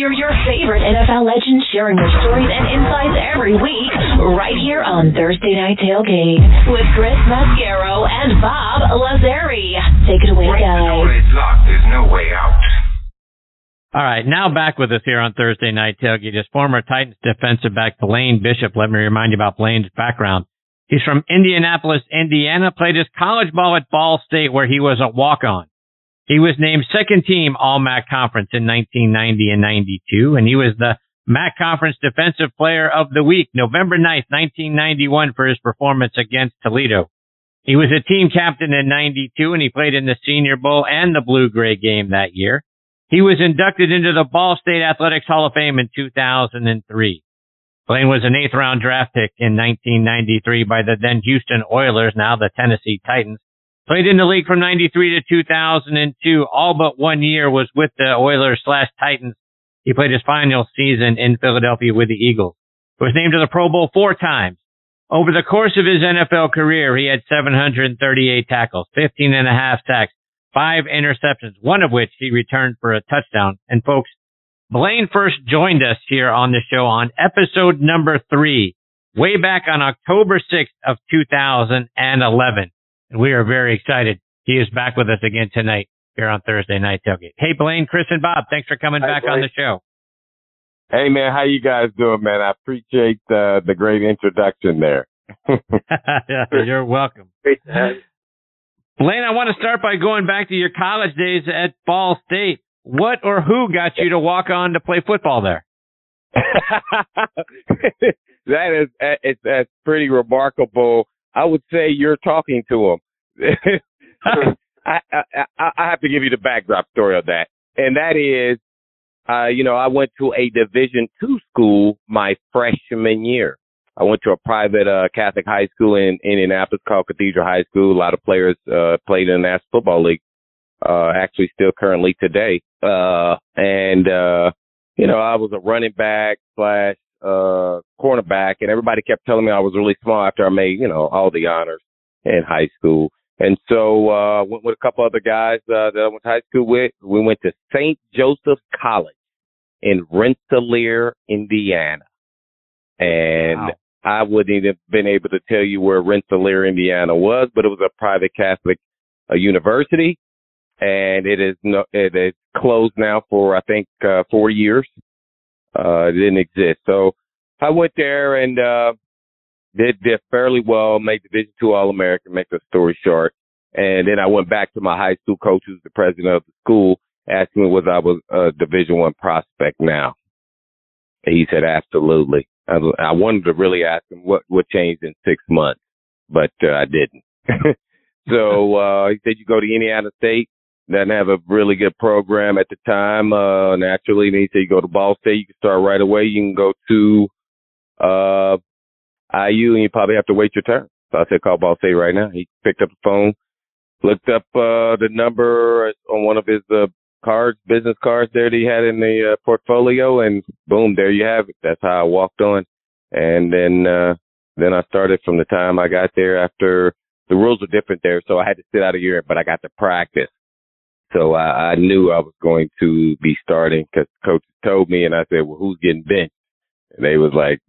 hear your favorite NFL legends sharing their stories and insights every week right here on Thursday Night Tailgate with Chris Mascaro and Bob Lazari. Take it away, guys. There's no way out. All right, now back with us here on Thursday Night Tailgate is former Titans defensive back Blaine Bishop. Let me remind you about Blaine's background. He's from Indianapolis, Indiana, played his college ball at Ball State where he was a walk-on. He was named second team All MAC Conference in 1990 and 92, and he was the MAC Conference Defensive Player of the Week, November 9th, 1991 for his performance against Toledo. He was a team captain in 92 and he played in the Senior Bowl and the Blue Gray game that year. He was inducted into the Ball State Athletics Hall of Fame in 2003. Blaine was an eighth round draft pick in 1993 by the then Houston Oilers, now the Tennessee Titans. Played in the league from 93 to 2002. All but one year was with the Oilers slash Titans. He played his final season in Philadelphia with the Eagles. He was named to the Pro Bowl four times. Over the course of his NFL career, he had 738 tackles, 15 and a half sacks, five interceptions, one of which he returned for a touchdown. And folks, Blaine first joined us here on the show on episode number three, way back on October 6th of 2011. And we are very excited. He is back with us again tonight here on Thursday Night Tailgate. Hey, Blaine, Chris, and Bob, thanks for coming back on the show. Hey, man, how you guys doing, man? I appreciate uh, the great introduction there. You're welcome. Great to have you. Blaine, I want to start by going back to your college days at Ball State. What or who got you to walk on to play football there? that is it's that's pretty remarkable. I would say you're talking to him. I, I I I have to give you the backdrop story of that, and that is, uh, you know, I went to a Division two school my freshman year. I went to a private uh, Catholic high school in Indianapolis called Cathedral High School. A lot of players uh, played in the National Football League. Uh, actually, still currently today. Uh, and uh, you know, I was a running back slash uh, cornerback, and everybody kept telling me I was really small after I made you know all the honors in high school. And so uh, went with a couple other guys uh, that I went to high school with. We went to St. Joseph's College in Rensselaer, Indiana. And wow. I wouldn't even have been able to tell you where Rensselaer, Indiana was, but it was a private Catholic uh, university, and it is no, it is closed now for I think uh, four years. Uh, it didn't exist, so I went there and uh, did did fairly well, made Division two All American. Make the story short, and then I went back to my high school coach, who's the president of the school, asked me was I was a Division one prospect now. And he said absolutely. I, I wanted to really ask him what what changed in six months, but uh, I didn't. so uh, he said you go to Indiana State. Doesn't have a really good program at the time. Uh, naturally, and he said you go to Ball State. You can start right away. You can go to uh, IU, and you probably have to wait your turn. So I said call Ball State right now. He picked up the phone, looked up uh, the number on one of his uh, cards, business cards there that he had in the uh, portfolio, and boom, there you have it. That's how I walked on, and then uh, then I started from the time I got there. After the rules were different there, so I had to sit out a year, but I got to practice. So I, I knew I was going to be starting because coach told me, and I said, "Well, who's getting benched?" And they was like,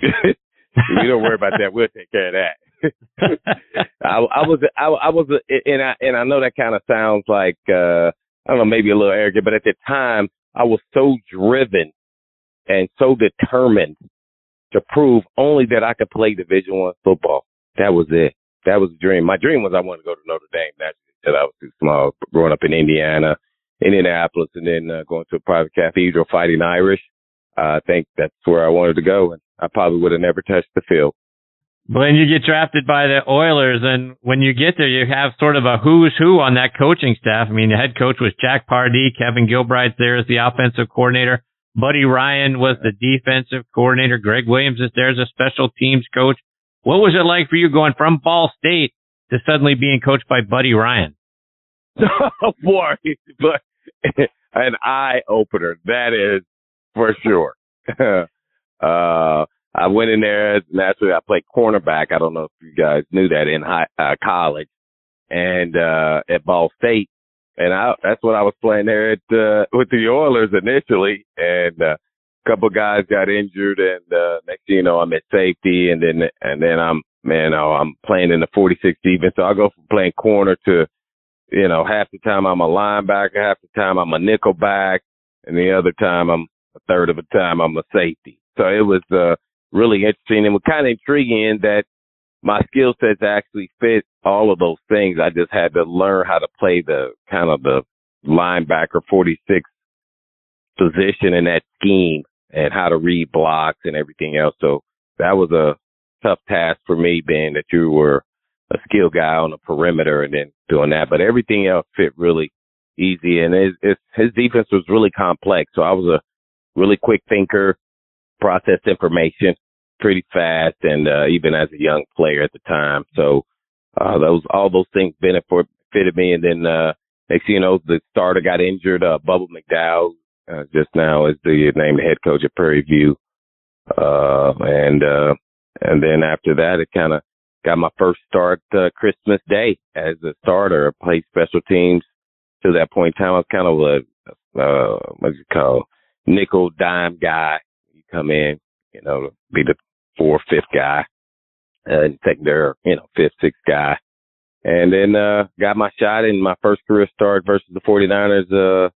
"You don't worry about that. We'll take care of that." I, I was, I, I was, and I and I know that kind of sounds like. uh I don't know, maybe a little arrogant, but at the time I was so driven and so determined to prove only that I could play Division One football. That was it. That was the dream. My dream was I wanted to go to Notre Dame. That's until I was too small. Growing up in Indiana, Indianapolis, and then uh, going to a private cathedral fighting Irish. Uh, I think that's where I wanted to go, and I probably would have never touched the field. When you get drafted by the Oilers, and when you get there, you have sort of a who's who on that coaching staff. I mean, the head coach was Jack Pardee. Kevin Gilbride there as the offensive coordinator. Buddy Ryan was the defensive coordinator. Gregg Williams is there as a special teams coach. What was it like for you going from Ball State to suddenly being coached by Buddy Ryan? oh boy, but an eye opener. That is for sure. uh, I went in there. Naturally, I played cornerback. I don't know if you guys knew that in high uh, college and uh, at Ball State. and I that's what I was playing there at uh, with the Oilers initially, and uh, a couple guys got injured, and uh, next thing you know, I'm at safety, and then and then I'm man, oh, I'm playing in the 46 defense, so I go from playing corner to you know half the time I'm a linebacker, half the time I'm a nickel back, and the other time I'm a third of the time I'm a safety. So it was uh, really interesting and was kind of intriguing that my skill sets actually fit all of those things. I just had to learn how to play the kind of the linebacker 46 position in that scheme and how to read blocks and everything else. So that was a tough task for me being that you were a skill guy on the perimeter and then doing that, but everything else fit really easy. And his, his, his defense was really complex. So I was a really quick thinker, processed information pretty fast and, uh, even as a young player at the time. So, uh, those, all those things benefited me. And then, uh, next you know, the starter got injured, uh, Bubba McDowell, uh, just now is the named head coach at Prairie View. Uh, and, uh, and then after that, it kind of got my first start, uh, Christmas Day as a starter, I played special teams to that point in time. I was kind of a, uh, what's it called? Nickel dime guy. You come in, you know, be the fourth, fifth guy, uh, and take their, you know, fifth, sixth guy. And then, uh, got my shot in my first career start versus the 49ers, uh,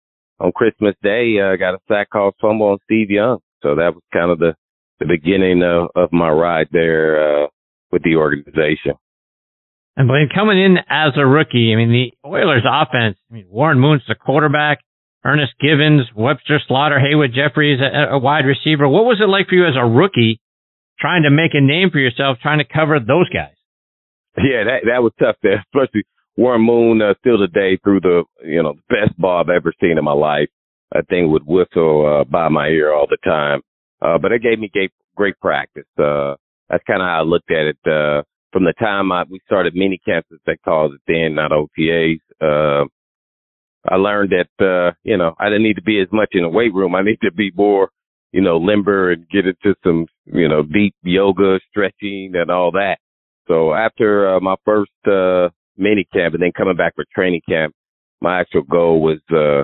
on Christmas Day, uh, got a sack call fumble on Steve Young. So that was kind of the, the beginning of, of my ride there, uh, with the organization. And Blaine, coming in as a rookie, I mean, the Oilers offense, I mean, Warren Moon's the quarterback, Ernest Givins, Webster Slaughter, Haywood Jeffires, a, a wide receiver. What was it like for you as a rookie trying to make a name for yourself, trying to cover those guys? Yeah, that, that was tough there, especially Warren Moon, uh, still today through the, you know, best ball I've ever seen in my life. That thing would whistle, uh, by my ear all the time. Uh, but it gave me great, great practice. Uh, that's kind of how I looked at it. Uh, from the time I, we started mini camps, as they called it then, not OTAs, uh, I learned that, uh, you know, I didn't need to be as much in the weight room. I need to be more, you know, limber and get into some, you know, deep yoga, stretching and all that. So after uh, my first, uh, mini camp and then coming back for training camp, my actual goal was, uh,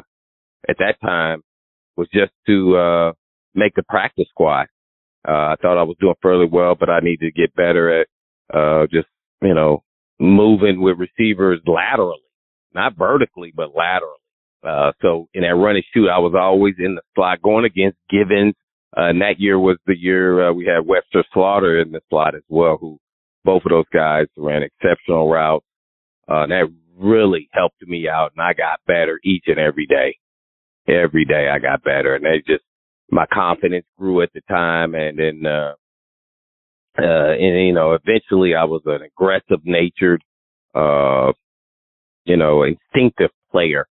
at that time was just to, uh, make the practice squad. Uh, I thought I was doing fairly well, but I needed to get better at uh, just, you know, moving with receivers laterally, not vertically, but laterally. Uh, so in that run and shoot, I was always in the slot going against Givins. Uh, and that year was the year, uh, we had Webster Slaughter in the slot as well, who both of those guys ran exceptional routes. Uh, and that really helped me out and I got better each and every day. Every day I got better and they just, my confidence grew at the time and then, uh, uh, and you know, eventually I was an aggressive natured, uh, you know, instinctive player.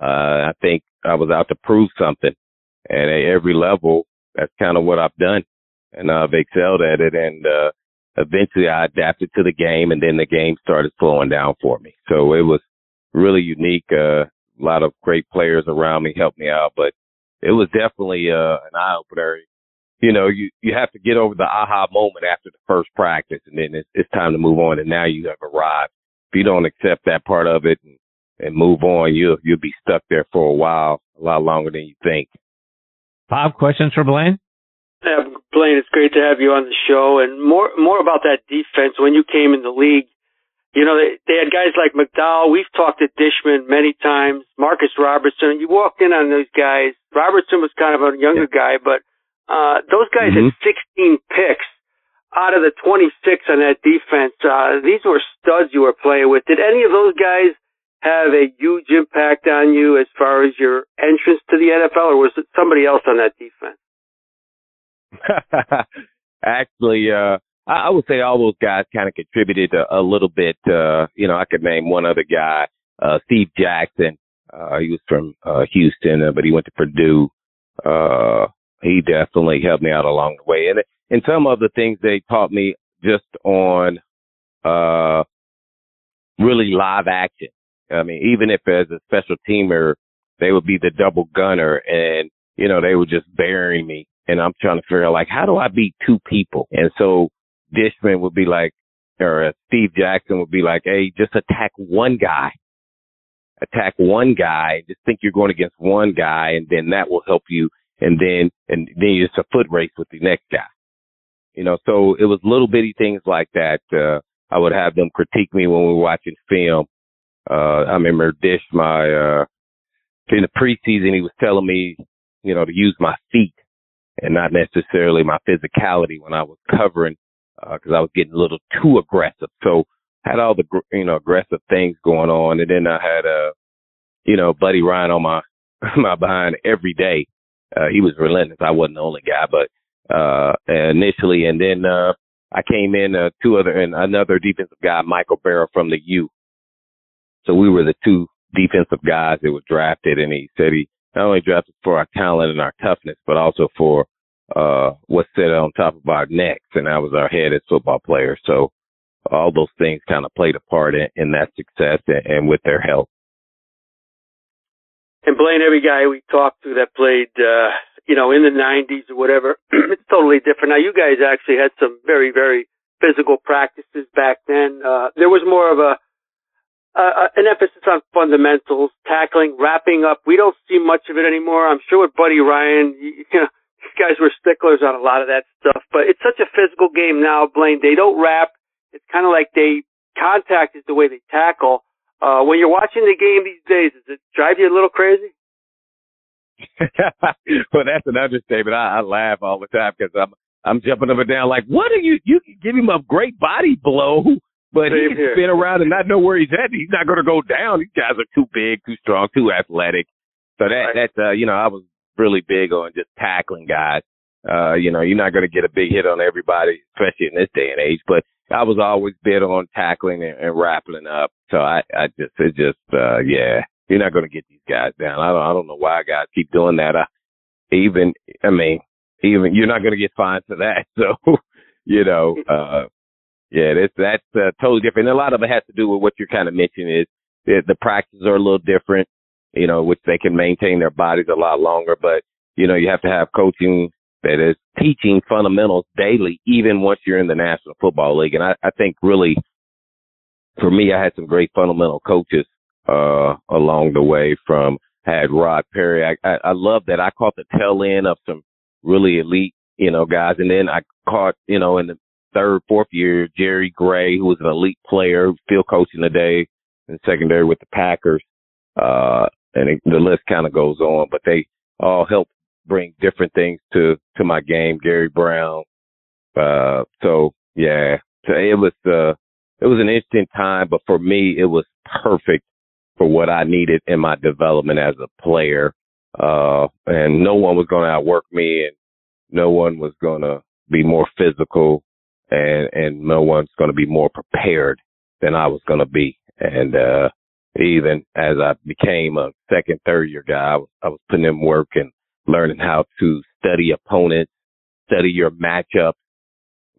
Uh, I think I was out to prove something and at every level, that's kind of what I've done and I've excelled at it. And, uh, eventually I adapted to the game and then the game started slowing down for me. So it was really unique. Uh, a lot of great players around me helped me out, but it was definitely, uh, an eye opener you know, you, you have to get over the aha moment after the first practice and then it's, it's time to move on. And now you have arrived. If you don't accept that part of it and, and move on, you'll, you'll be stuck there for a while, a lot longer than you think. Five questions for Blaine? Yeah, Blaine, it's great to have you on the show and more, more about that defense. When you came in the league, you know, they, they had guys like McDowell. We've talked to Dishman many times, Marcus Robertson. You walked in on those guys. Robertson was kind of a younger yeah. guy, but uh, those guys mm-hmm. had 16 picks out of the 26 on that defense. Uh, these were studs you were playing with. Did any of those guys have a huge impact on you as far as your entrance to the NFL, or was it somebody else on that defense? Actually, uh, I, I would say all those guys kind of contributed a, a little bit. Uh, you know, I could name one other guy, uh, Steve Jackson. Uh, he was from, uh, Houston, uh, but he went to Purdue. Uh, he definitely helped me out along the way. And and some of the things they taught me just on uh really live action. I mean, even if as a special teamer, they would be the double gunner and, you know, they would just bury me. And I'm trying to figure out like, how do I beat two people? And so Dishman would be like, or uh, Steve Jackson would be like, Hey, just attack one guy. attack one guy, just think you're going against one guy, and then that will help you. And then, and then you're just a foot race with the next guy. You know, so it was little bitty things like that. Uh, I would have them critique me when we were watching film. Uh, I remember Dish, my, uh, in the preseason, he was telling me, you know, to use my feet and not necessarily my physicality when I was covering, uh, cause I was getting a little too aggressive. So had all the, you know, aggressive things going on. And then I had, uh, you know, Buddy Ryan on my, my behind every day. Uh, he was relentless. I wasn't the only guy, but, uh, initially. And then, uh, I came in, uh, two other, and another defensive guy, Michael Barrow from the U. So we were the two defensive guys that were drafted and he said he not only drafted for our talent and our toughness, but also for, uh, what's set on top of our necks. And I was our head as football player. So all those things kind of played a part in, in that success and, and with their help. And Blaine, every guy we talked to that played, uh, you know, in the 90s or whatever, it's totally different. Now, you guys actually had some very, very physical practices back then. Uh, there was more of a, uh, an emphasis on fundamentals, tackling, wrapping up. We don't see much of it anymore. I'm sure with Buddy Ryan, you, you know, these guys were sticklers on a lot of that stuff, but it's such a physical game now, Blaine. They don't wrap. It's kind of like they contact is the way they tackle. Uh, when you're watching the game these days, does it drive you a little crazy? well, that's an understatement. I, I laugh all the time because I'm I'm jumping up and down like, what are you? You can give him a great body blow, but Same he can here. spin around and not know where he's at. He's not going to go down. These guys are too big, too strong, too athletic. So that right. that's uh, you know I was really big on just tackling guys. Uh, you know, you're not going to get a big hit on everybody, especially in this day and age. But I was always big on tackling and, and rappling up. So I, I just, it just, uh, yeah, you're not going to get these guys down. I don't, I don't know why guys keep doing that. I, even, I mean, even you're not going to get fined for that. So, you know, uh, yeah, that's, that's uh, totally different. And a lot of it has to do with what you're kind of mentioning is the, the practices are a little different, you know, which they can maintain their bodies a lot longer, but you know, you have to have coaching that is teaching fundamentals daily, even once you're in the National Football League. And I, I think really, for me, I had some great fundamental coaches uh, along the way. From had Rod Perry. I, I, I love that I caught the tail end of some really elite, you know, guys, and then I caught, you know, in the third, fourth year, Jerry Gray, who was an elite player, field coaching today in secondary with the Packers. Uh, and it, the list kind of goes on, but they all helped bring different things to to my game. Gary Brown. Uh, so yeah, so it was uh, it was an interesting time, but for me, it was perfect for what I needed in my development as a player. Uh, and no one was going to outwork me, and no one was going to be more physical, and and no one's going to be more prepared than I was going to be. And uh, even as I became a second, third year guy, I was, I was putting in work and learning how to study opponents, study your matchup,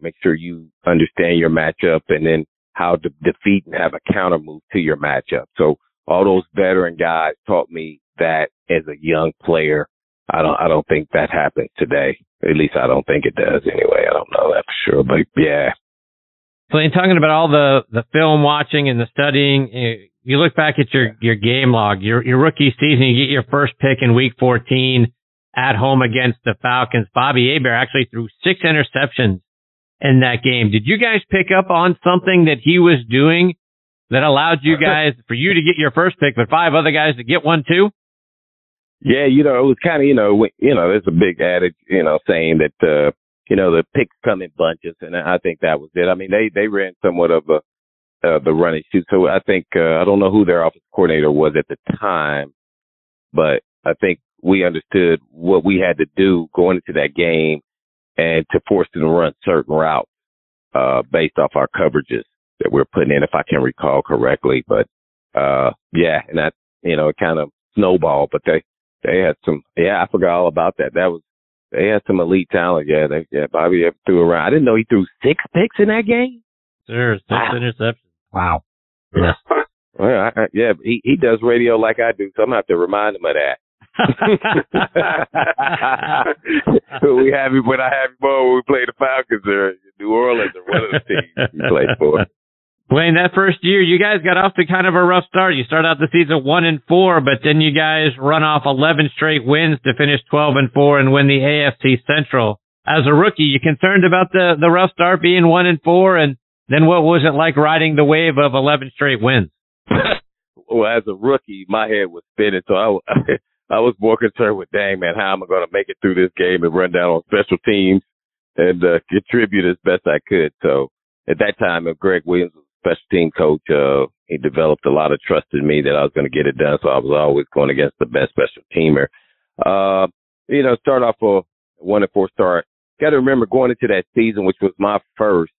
make sure you understand your matchup and then how to defeat and have a counter move to your matchup. So all those veteran guys taught me that as a young player. I don't, I don't think that happens today. At least I don't think it does anyway. I don't know that for sure, but yeah. So in talking about all the, the film watching and the studying, eh, you look back at your, your game log, your, your rookie season, you get your first pick in week 14 at home against the Falcons. Bobby Hebert actually threw six interceptions in that game. Did you guys pick up on something that he was doing that allowed you guys, for you to get your first pick, but five other guys to get one too? Yeah, you know, it was kind of, you know, you know, there's a big adage, you know, saying that, uh, you know, the picks come in bunches, and I think that was it. I mean, they they ran somewhat of a uh, the run and shoot, so I think uh, I don't know who their offensive coordinator was at the time, but I think we understood what we had to do going into that game and to force them to run certain routes uh, based off our coverages that we're putting in, if I can recall correctly. But uh, yeah, and that you know it kind of snowballed. But they they had some. Yeah, I forgot all about that. That was they had some elite talent. Yeah, they yeah Bobby threw around. I didn't know he threw six picks in that game. Sure, six wow. interceptions. Wow. Yeah. well, I, I, yeah, he he does radio like I do, so I'm gonna have to remind him of that. we have him when I have him on when we play the Falcons or New Orleans or one of the teams we play for. Blaine, that first year, you guys got off to kind of a rough start. You start out the season one and four, but then you guys run off 11 straight wins to finish 12 and four and win the AFC Central. As a rookie, you concerned about the, the rough start being one and four? And then what was it like riding the wave of 11 straight wins? well, as a rookie, my head was spinning. So I, I was more concerned with, dang, man, how am I going to make it through this game and run down on special teams and uh, contribute as best I could. So at that time, if Gregg Williams was special team coach, uh, he developed a lot of trust in me that I was going to get it done. So I was always going against the best special teamer. Uh, you know, start off a one and four start. Got to remember going into that season, which was my first,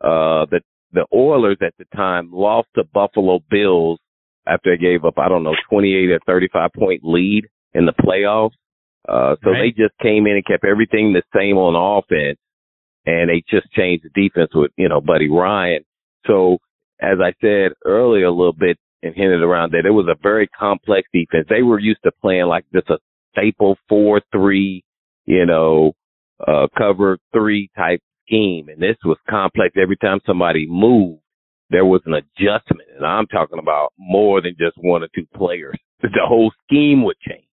uh, the, the Oilers at the time lost to Buffalo Bills after they gave up, I don't know, 28 or 35 point lead in the playoffs. Uh, so right. they just came in and kept everything the same on offense and they just changed the defense with, you know, Buddy Ryan. So as I said earlier a little bit and hinted around that it was a very complex defense. They were used to playing like just a staple four three, you know, uh, cover three type scheme. And this was complex. Every time somebody moved, there was an adjustment. And I'm talking about more than just one or two players. The whole scheme would change.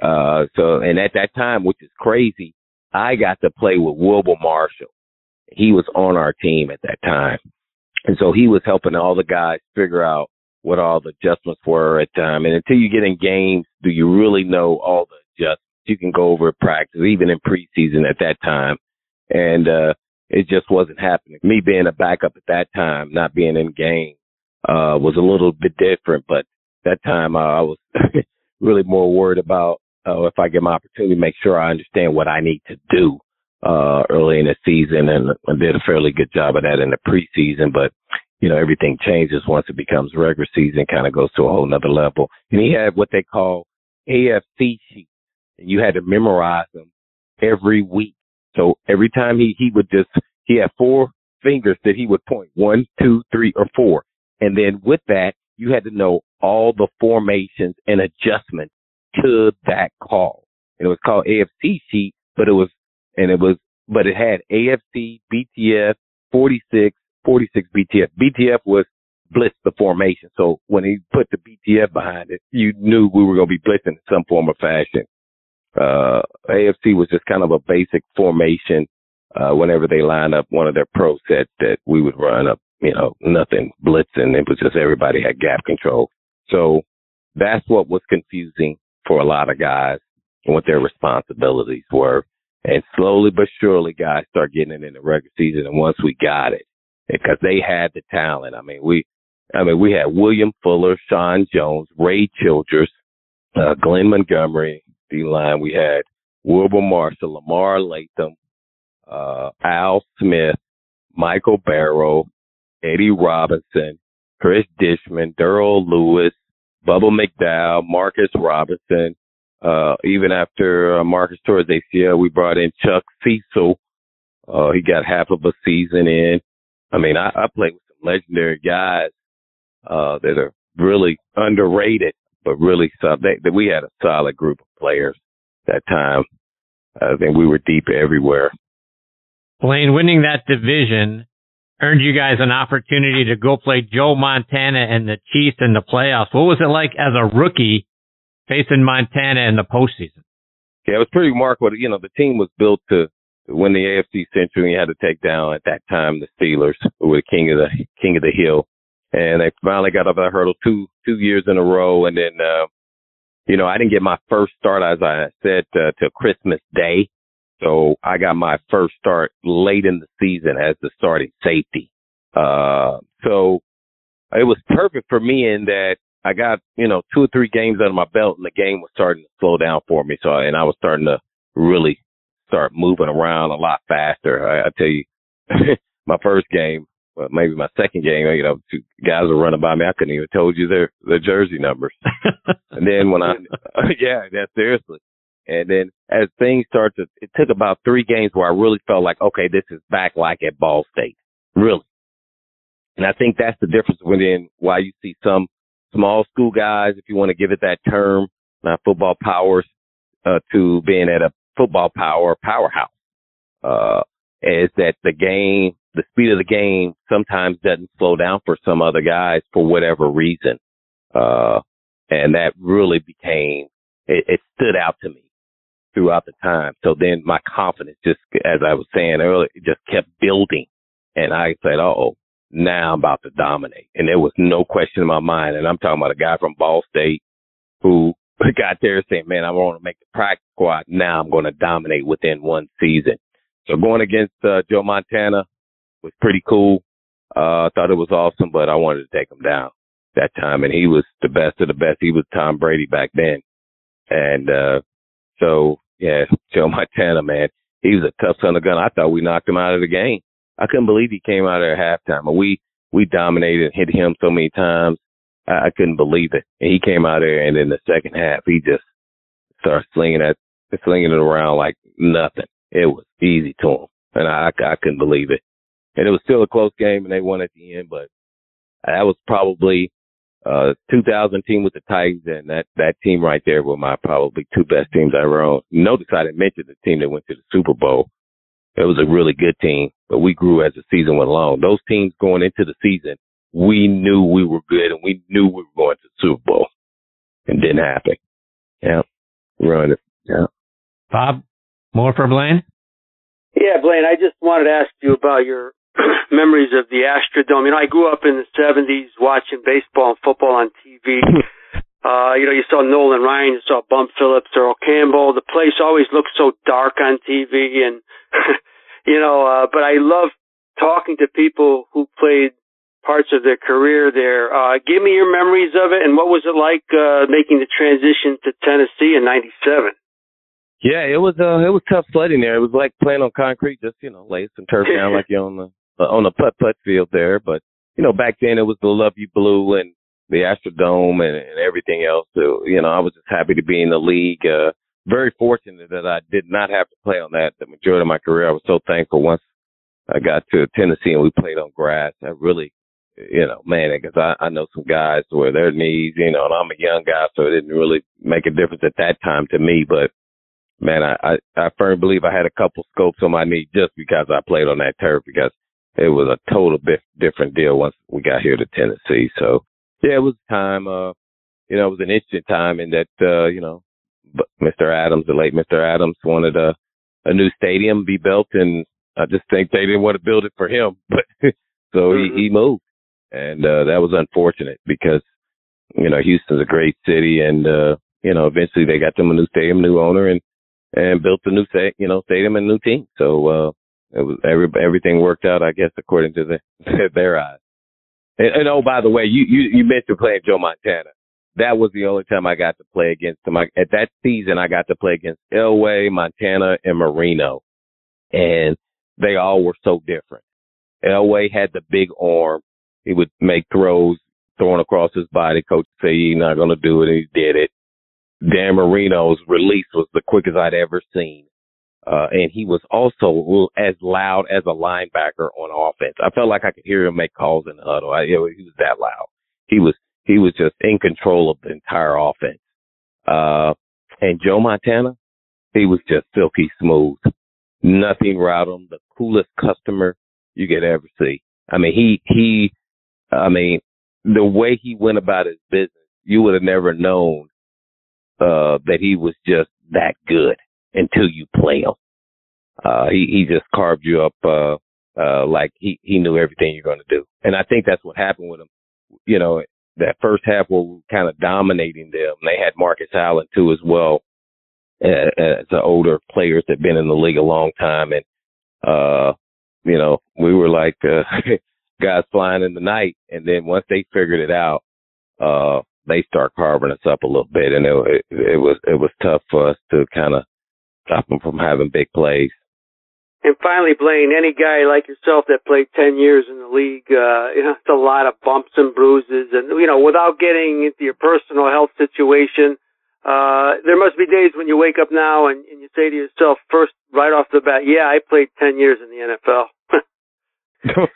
Uh, so, and at that time, which is crazy, I got to play with Wilber Marshall. He was on our team at that time. And so he was helping all the guys figure out what all the adjustments were at time. And until you get in games, do you really know all the adjustments? You can go over practice, even in preseason at that time. And, uh, it just wasn't happening. Me being a backup at that time, not being in game, uh, was a little bit different, but that time uh, I was really more worried about, uh, if I get my opportunity, make sure I understand what I need to do uh, early in the season and I did a fairly good job of that in the preseason, but you know, everything changes once it becomes regular season, kind of goes to a whole nother level. And he had what they call AFC sheets and you had to memorize them every week. So every time he, he would just, he had four fingers that he would point one, two, three, or four. And then with that, you had to know all the formations and adjustments to that call. And it was called AFC sheet, but it was and it was, but it had AFC, BTF, 46, 46 BTF. BTF was blitz the formation. So when he put the BTF behind it, you knew we were going to be blitzing in some form or fashion. Uh, AFC was just kind of a basic formation. Uh, whenever they line up one of their pro sets that we would run up, you know, nothing blitzing. It was just everybody had gap control. So that's what was confusing for a lot of guys and what their responsibilities were. And slowly but surely, guys start getting it in the regular season. And once we got it, because they had the talent. I mean, we, I mean, we had William Fuller, Sean Jones, Ray Childress, uh, Glenn Montgomery, D line. We had Wilber Marshall, Lamar Lathon, uh, Al Smith, Michael Barrow, Eddie Robinson, Chris Dishman, Darryll Lewis, Bubba McDowell, Marcus Robinson, uh, even after uh, Marcus tore his ACL, we brought in Chuck Cecil. Uh, he got half of a season in. I mean, I, I played with some legendary guys, uh, that are really underrated, but really some, they, that we had a solid group of players that time. I think we were deep everywhere. Blaine, winning that division earned you guys an opportunity to go play Joe Montana and the Chiefs in the playoffs. What was it like as a rookie facing Montana in the postseason. Yeah, it was pretty remarkable. You know, the team was built to win the AFC Central, and you had to take down at that time the Steelers, who were the king of the king of the hill, and they finally got up that hurdle two two years in a row. And then, uh, you know, I didn't get my first start as I said uh, till Christmas Day, so I got my first start late in the season as the starting safety. Uh, so it was perfect for me in that I got, you know, two or three games under my belt and the game was starting to slow down for me. So, and I was starting to really start moving around a lot faster. I, I tell you, my first game, well, maybe my second game, you know, two guys were running by me. I couldn't even told you their, their jersey numbers. and then when I, yeah, that's seriously. And then as things start to, it took about three games where I really felt like, okay, this is back like at Ball State. Really. And I think that's the difference within why you see some small school guys, if you want to give it that term, not football powers, uh, to being at a football power powerhouse, uh, is that the game the speed of the game sometimes doesn't slow down for some other guys for whatever reason. Uh, and that really became, it, it stood out to me throughout the time. So then my confidence just, as I was saying earlier, just kept building. And I said, oh, now I'm about to dominate. And there was no question in my mind. And I'm talking about a guy from Ball State who got there saying, man, I want to make the practice squad. Now I'm going to dominate within one season. So going against uh, Joe Montana was pretty cool. Uh, I thought it was awesome, but I wanted to take him down that time. And he was the best of the best. He was Tom Brady back then. And, uh, so yeah, Joe Montana, man, he was a tough son of a gun. I thought we knocked him out of the game. I couldn't believe he came out at halftime. We we dominated, and hit him so many times. I, I couldn't believe it. And he came out there, and in the second half, he just started slinging that, slinging it around like nothing. It was easy to him, and I I couldn't believe it. And it was still a close game, and they won at the end. But that was probably uh 2000 team with the Titans, and that that team right there were my probably two best teams I ever owned. Notice I didn't mention the team that went to the Super Bowl it was a really good team, but we grew as the season went along. Those teams going into the season, we knew we were good and we knew we were going to the Super Bowl. It didn't happen. Yeah. Run it. Yeah. Bob, more for Blaine? Yeah, Blaine, I just wanted to ask you about your memories of the Astrodome. You know, I grew up in the 70s watching baseball and football on TV. Uh, you know, you saw Nolan Ryan, you saw Bum Phillips, Earl Campbell. The place always looked so dark on TV and, you know, uh, but I love talking to people who played parts of their career there. Uh, give me your memories of it and what was it like, uh, making the transition to Tennessee in 97? Yeah, it was, uh, it was tough sledding there. It was like playing on concrete, just, you know, lay some turf down like you're on the, uh, on the putt putt field there. But, you know, back then it was the Luv Ya Blue and, the Astrodome and, and everything else. So, you know, I was just happy to be in the league. Uh, very fortunate that I did not have to play on that the majority of my career. I was so thankful once I got to Tennessee and we played on grass. I really, you know, man, because I, I know some guys where their knees, you know, and I'm a young guy, so it didn't really make a difference at that time to me. But man, I, I, I firmly believe I had a couple scopes on my knee just because I played on that turf because it was a total bit different deal once we got here to Tennessee. So yeah, it was time. Uh, you know, it was an interesting time in that, uh, you know, Mr. Adams, the late Mr. Adams, wanted a a new stadium be built, and I just think they didn't want to build it for him, but so mm-hmm. he he moved, and uh, that was unfortunate because you know Houston's a great city, and uh, you know eventually they got them a new stadium, new owner, and and built a new sta- you know stadium and new team. So uh, it was every everything worked out, I guess, according to the, their eyes. And, and oh, by the way, you, you, you mentioned playing Joe Montana. That was the only time I got to play against him. I, at that season, I got to play against Elway, Montana, and Marino. And they all were so different. Elway had the big arm. He would make throws thrown across his body. Coach say he's not going to do it, and he did it. Dan Marino's release was the quickest I'd ever seen. Uh, and he was also as loud as a linebacker on offense. I felt like I could hear him make calls in the huddle. I, he was that loud. He was, he was just in control of the entire offense. Uh, and Joe Montana, he was just silky smooth. Nothing routed him. The coolest customer you could ever see. I mean, he, he, I mean, the way he went about his business, you would have never known, uh, that he was just that good until you play him. Uh, he, he just carved you up, uh, uh, like he, he knew everything you're going to do. And I think that's what happened with him. You know, that first half were kind of dominating them. They had Marcus Allen too as well, as the older players that been in the league a long time. And, uh, you know, we were like, uh, guys flying in the night. And then once they figured it out, uh, they start carving us up a little bit. And it, it, it was, it was tough for us to kind of stop them from having big plays. And finally, Blaine, any guy like yourself that played 10 years in the league, uh, you know, it's a lot of bumps and bruises. And, you know, without getting into your personal health situation, uh, there must be days when you wake up now and, and you say to yourself, first, right off the bat, yeah, I played 10 years in the NFL.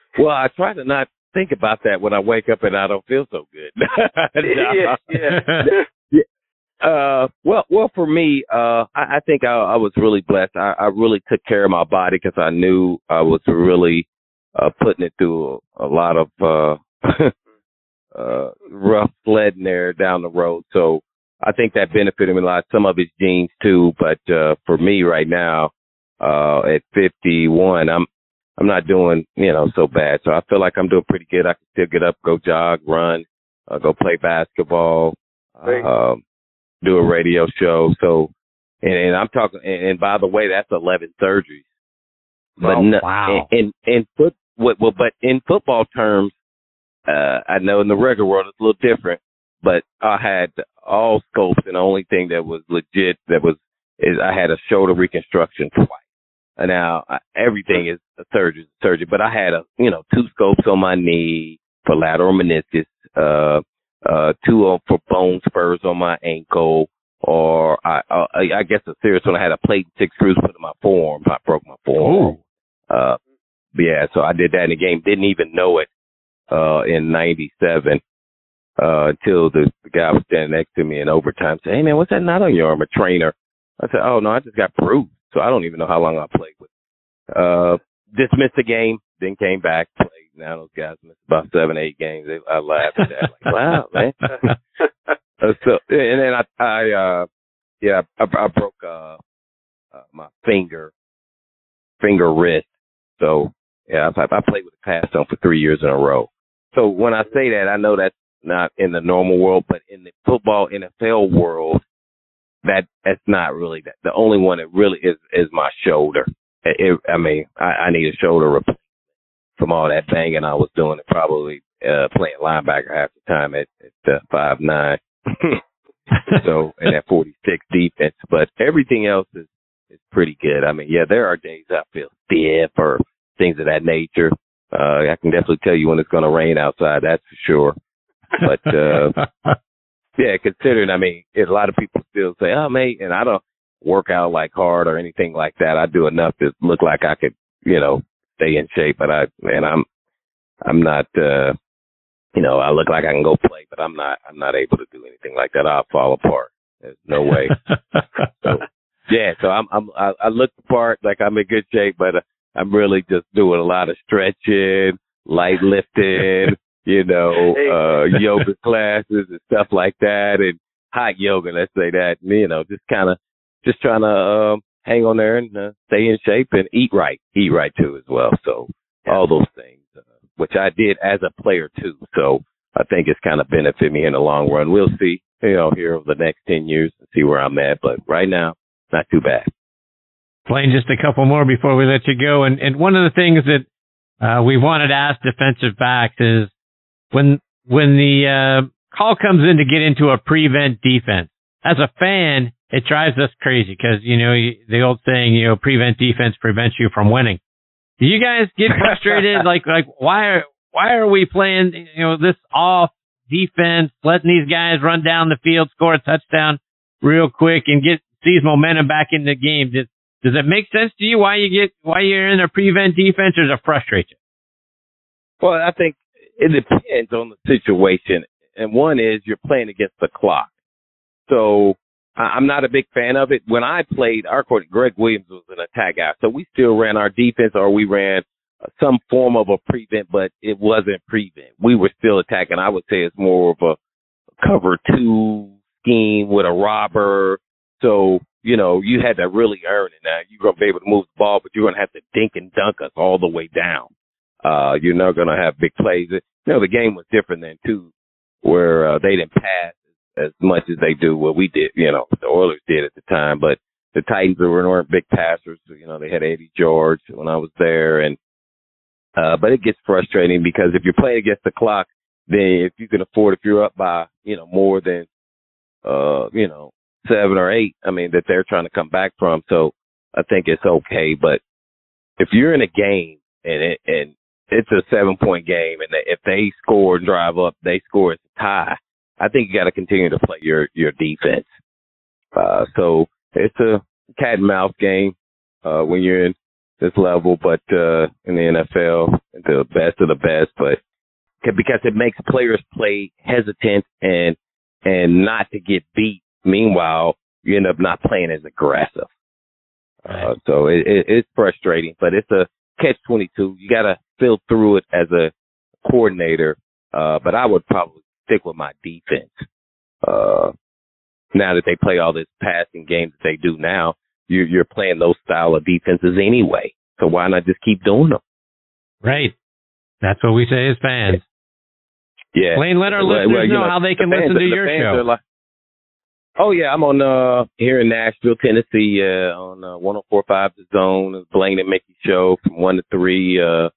well, I try to not think about that when I wake up and I don't feel so good. yeah, yeah. Uh, well, well, for me, uh, I, I think I, I was really blessed. I, I really took care of my body because I knew I was really, uh, putting it through a, a lot of uh, uh, rough sledding there down the road. So I think that benefited me a lot. Some of his genes too, but uh, for me right now, uh, at 51, I'm I'm not doing you know so bad. So I feel like I'm doing pretty good. I can still get up, go jog, run, uh, go play basketball, um, do a radio show. So, and, and I'm talking. And, and by the way, that's 11 surgeries. But Oh, no, wow. And, in, in foot, well, well, but in football terms, uh, I know in the regular world it's a little different. But I had all scopes, and the only thing that was legit that was is I had a shoulder reconstruction twice. And now I, everything is a surgery, surgery. But I had a you know two scopes on my knee for lateral meniscus, uh, uh, two on, for bone spurs on my ankle, or I, uh, I I guess a serious one. I had a plate and six screws put in my forearm. I broke my forearm. Uh, yeah, so I did that in the game. Didn't even know it uh, in '97 uh, until the, the guy was standing next to me in overtime. Said, "Hey man, what's that knot on your arm?" A trainer. I said, "Oh no, I just got bruised." So I don't even know how long I played with. Uh, dismissed the game, then came back. Now those guys missed about seven, eight games. They, I laughed at that. Like, wow, man. Uh, so and then I, I uh, yeah, I, I broke uh, uh, my finger, finger wrist. So yeah, I, I played with a cast on for three years in a row. So when I say that, I know that's not in the normal world, but in the football NFL world, that that's not really that. The only one that really is is my shoulder. It, it, I mean, I, I need a shoulder replacement from all that banging I was doing, and probably uh, playing linebacker half the time at, at uh, five nine. so and that 46 defense, but everything else is is pretty good. I mean, yeah, there are days I feel stiff or things of that nature. Uh, I can definitely tell you when it's going to rain outside. That's for sure. But uh, yeah, considering, I mean, a lot of people still say, "Oh, mate," and I don't work out like hard or anything like that. I do enough to look like I could, you know, stay in shape. But I, man, I'm, I'm not, uh, you know, I look like I can go play, but I'm not, I'm not able to do anything like that. I'll fall apart. There's no way. So, yeah, so I'm, I'm, I, I look the part like I'm in good shape, but uh, I'm really just doing a lot of stretching, light lifting, you know, uh, yoga classes and stuff like that, and hot yoga, let's say that, and, you know, just kind of, just trying to um, hang on there and uh, stay in shape and eat right, eat right too as well. So all those things, uh, which I did as a player too. So I think it's kind of benefit me in the long run. We'll see, you know, here over the next ten years and see where I'm at. But right now, not too bad. Playing just a couple more before we let you go. And, and one of the things that uh, we wanted to ask defensive backs is when when the uh, call comes in to get into a prevent defense. As a fan, it drives us crazy because you know the old saying, you know, prevent defense prevents you from winning. Do you guys get frustrated? like like why are why are we playing you know this off defense, letting these guys run down the field, score a touchdown real quick, and get these momentum back in the game? Does does it make sense to you why you get why you're in a prevent defense, or does it frustrate you? Well, I think it depends on the situation. And one is you're playing against the clock. So I'm not a big fan of it. When I played, our coach, Gregg Williams was an attack guy. So we still ran our defense or we ran uh, some form of a prevent, but it wasn't prevent. We were still attacking. I would say it's more of a cover two scheme with a robber. So, you know, you had to really earn it. Now you're going to be able to move the ball, but you're going to have to dink and dunk us all the way down. Uh, you're not going to have big plays. You know, the game was different then too, where uh, they didn't pass as much as they do what we did, you know, the Oilers did at the time. But the Titans were, weren't big passers. You know, they had Eddie George when I was there. And, uh, but it gets frustrating because if you're playing against the clock, then if you can afford, if you're up by, you know, more than, uh, you know, seven or eight, I mean, that they're trying to come back from. So I think it's okay. But if you're in a game and it, and it's a seven point game and if they score and drive up, they score it's a tie. I think you got to continue to play your your defense. Uh, so it's a cat and mouse game uh, when you're in this level, but uh, in the NFL, the best of the best. But because it makes players play hesitant and and not to get beat. Meanwhile, you end up not playing as aggressive. Uh, so it, it, it's frustrating, but it's a catch twenty two. You got to feel through it as a coordinator. Uh, but I would probably stick with my defense. Uh, now that they play all this passing game that they do now, you're, you're playing those style of defenses anyway. So why not just keep doing them? Right. That's what we say as fans. Yeah. Blaine, let our Well, listeners well, you know, know, how they the can fans- listen to the your show. like- oh yeah, I'm on uh here in Nashville, Tennessee, uh on uh, 1045 The Zone, the Blaine and Mickey show from one to three. Uh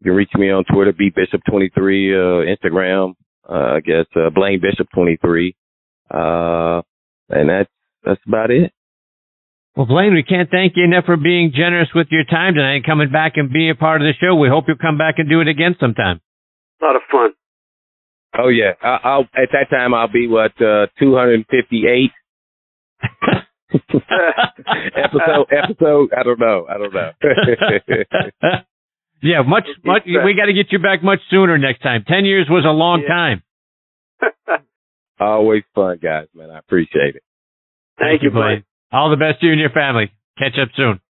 you can reach me on Twitter, B Bishop twenty three, uh Instagram, uh I guess uh Blaine Bishop twenty three. Uh and that's that's about it. Well, Blaine, we can't thank you enough for being generous with your time tonight and coming back and being a part of the show. We hope you'll come back and do it again sometime. A lot of fun. Oh yeah. I I'll at that time I'll be what, uh two hundred and fifty eight episode episode I don't know. I don't know. yeah, much, much. We got to get you back much sooner next time. Ten years was a long Yeah. time. Always fun, guys, man. I appreciate it. Thank you, Blaine. All the best to you and your family. Catch up soon.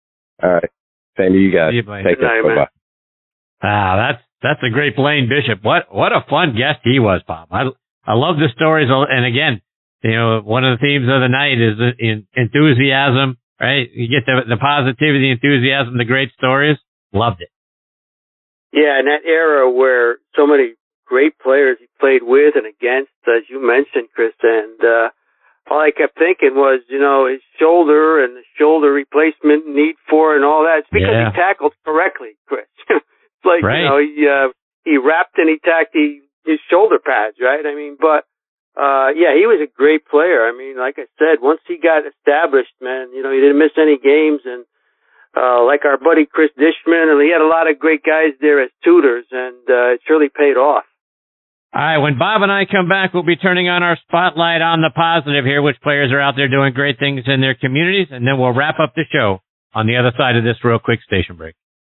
All right. Same to you guys. See you, Blaine. Take Good care. Bye bye. Ah, that's that's a great Blaine Bishop. What what a fun guest he was, Bob. I I love the stories, and again, you know, one of the themes of the night is in, enthusiasm. Right? You get the the positivity, enthusiasm, the great stories. Loved it. Yeah, in that era where so many great players he played with and against, as you mentioned, Chris, and uh, all I kept thinking was, you know, his shoulder and the shoulder replacement need for and all that. It's because Yeah. he tackled correctly, Chris. it's like Right. you know he uh, he wrapped and he tacked he, his shoulder pads, right? I mean, but uh yeah, he was a great player. I mean, like I said, once he got established, man, you know, he didn't miss any games and uh like our buddy Cris Dishman and he had a lot of great guys there as tutors and uh it surely paid off. All right, when Bob and I come back, we'll be turning on our spotlight on the positive here, which players are out there doing great things in their communities, and then we'll wrap up the show on the other side of this real quick station break.